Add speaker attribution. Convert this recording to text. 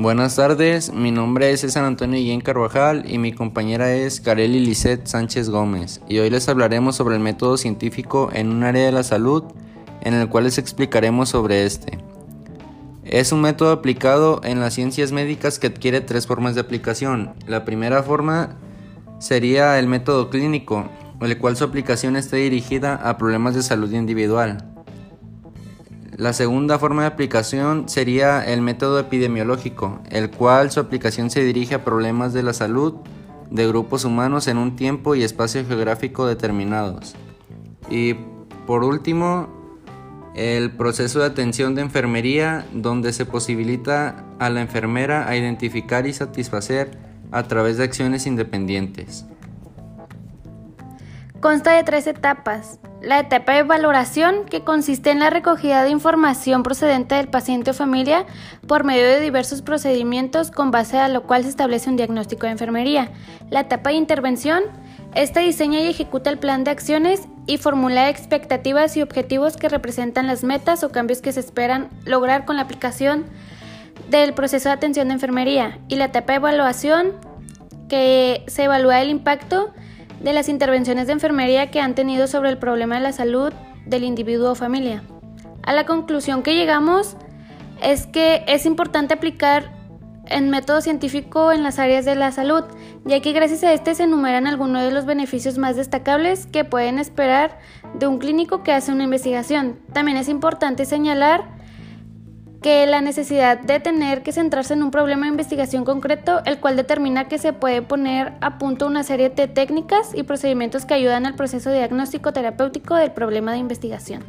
Speaker 1: Buenas tardes, mi nombre es San Antonio Guillén Carvajal y mi compañera es Kareli Lisset Sánchez Gómez y hoy les hablaremos sobre el método científico en un área de la salud en el cual les explicaremos sobre este. Es un método aplicado en las ciencias médicas que adquiere tres formas de aplicación. La primera forma sería el método clínico, el cual su aplicación está dirigida a problemas de salud individual. La segunda forma de aplicación sería el método epidemiológico, el cual su aplicación se dirige a problemas de la salud de grupos humanos en un tiempo y espacio geográfico determinados. Y por último, el proceso de atención de enfermería, donde se posibilita a la enfermera a identificar y satisfacer a través de acciones independientes.
Speaker 2: Consta de tres etapas. La etapa de valoración, que consiste en la recogida de información procedente del paciente o familia por medio de diversos procedimientos con base a lo cual se establece un diagnóstico de enfermería. La etapa de intervención, esta diseña y ejecuta el plan de acciones y formula expectativas y objetivos que representan las metas o cambios que se esperan lograr con la aplicación del proceso de atención de enfermería. Y la etapa de evaluación, que se evalúa el impacto de las intervenciones de enfermería que han tenido sobre el problema de la salud del individuo o familia. A la conclusión que llegamos es que es importante aplicar el método científico en las áreas de la salud, ya que gracias a este se enumeran algunos de los beneficios más destacables que pueden esperar de un clínico que hace una investigación. También es importante señalar que la necesidad de tener que centrarse en un problema de investigación concreto, el cual determina que se puede poner a punto una serie de técnicas y procedimientos que ayudan al proceso diagnóstico terapéutico del problema de investigación.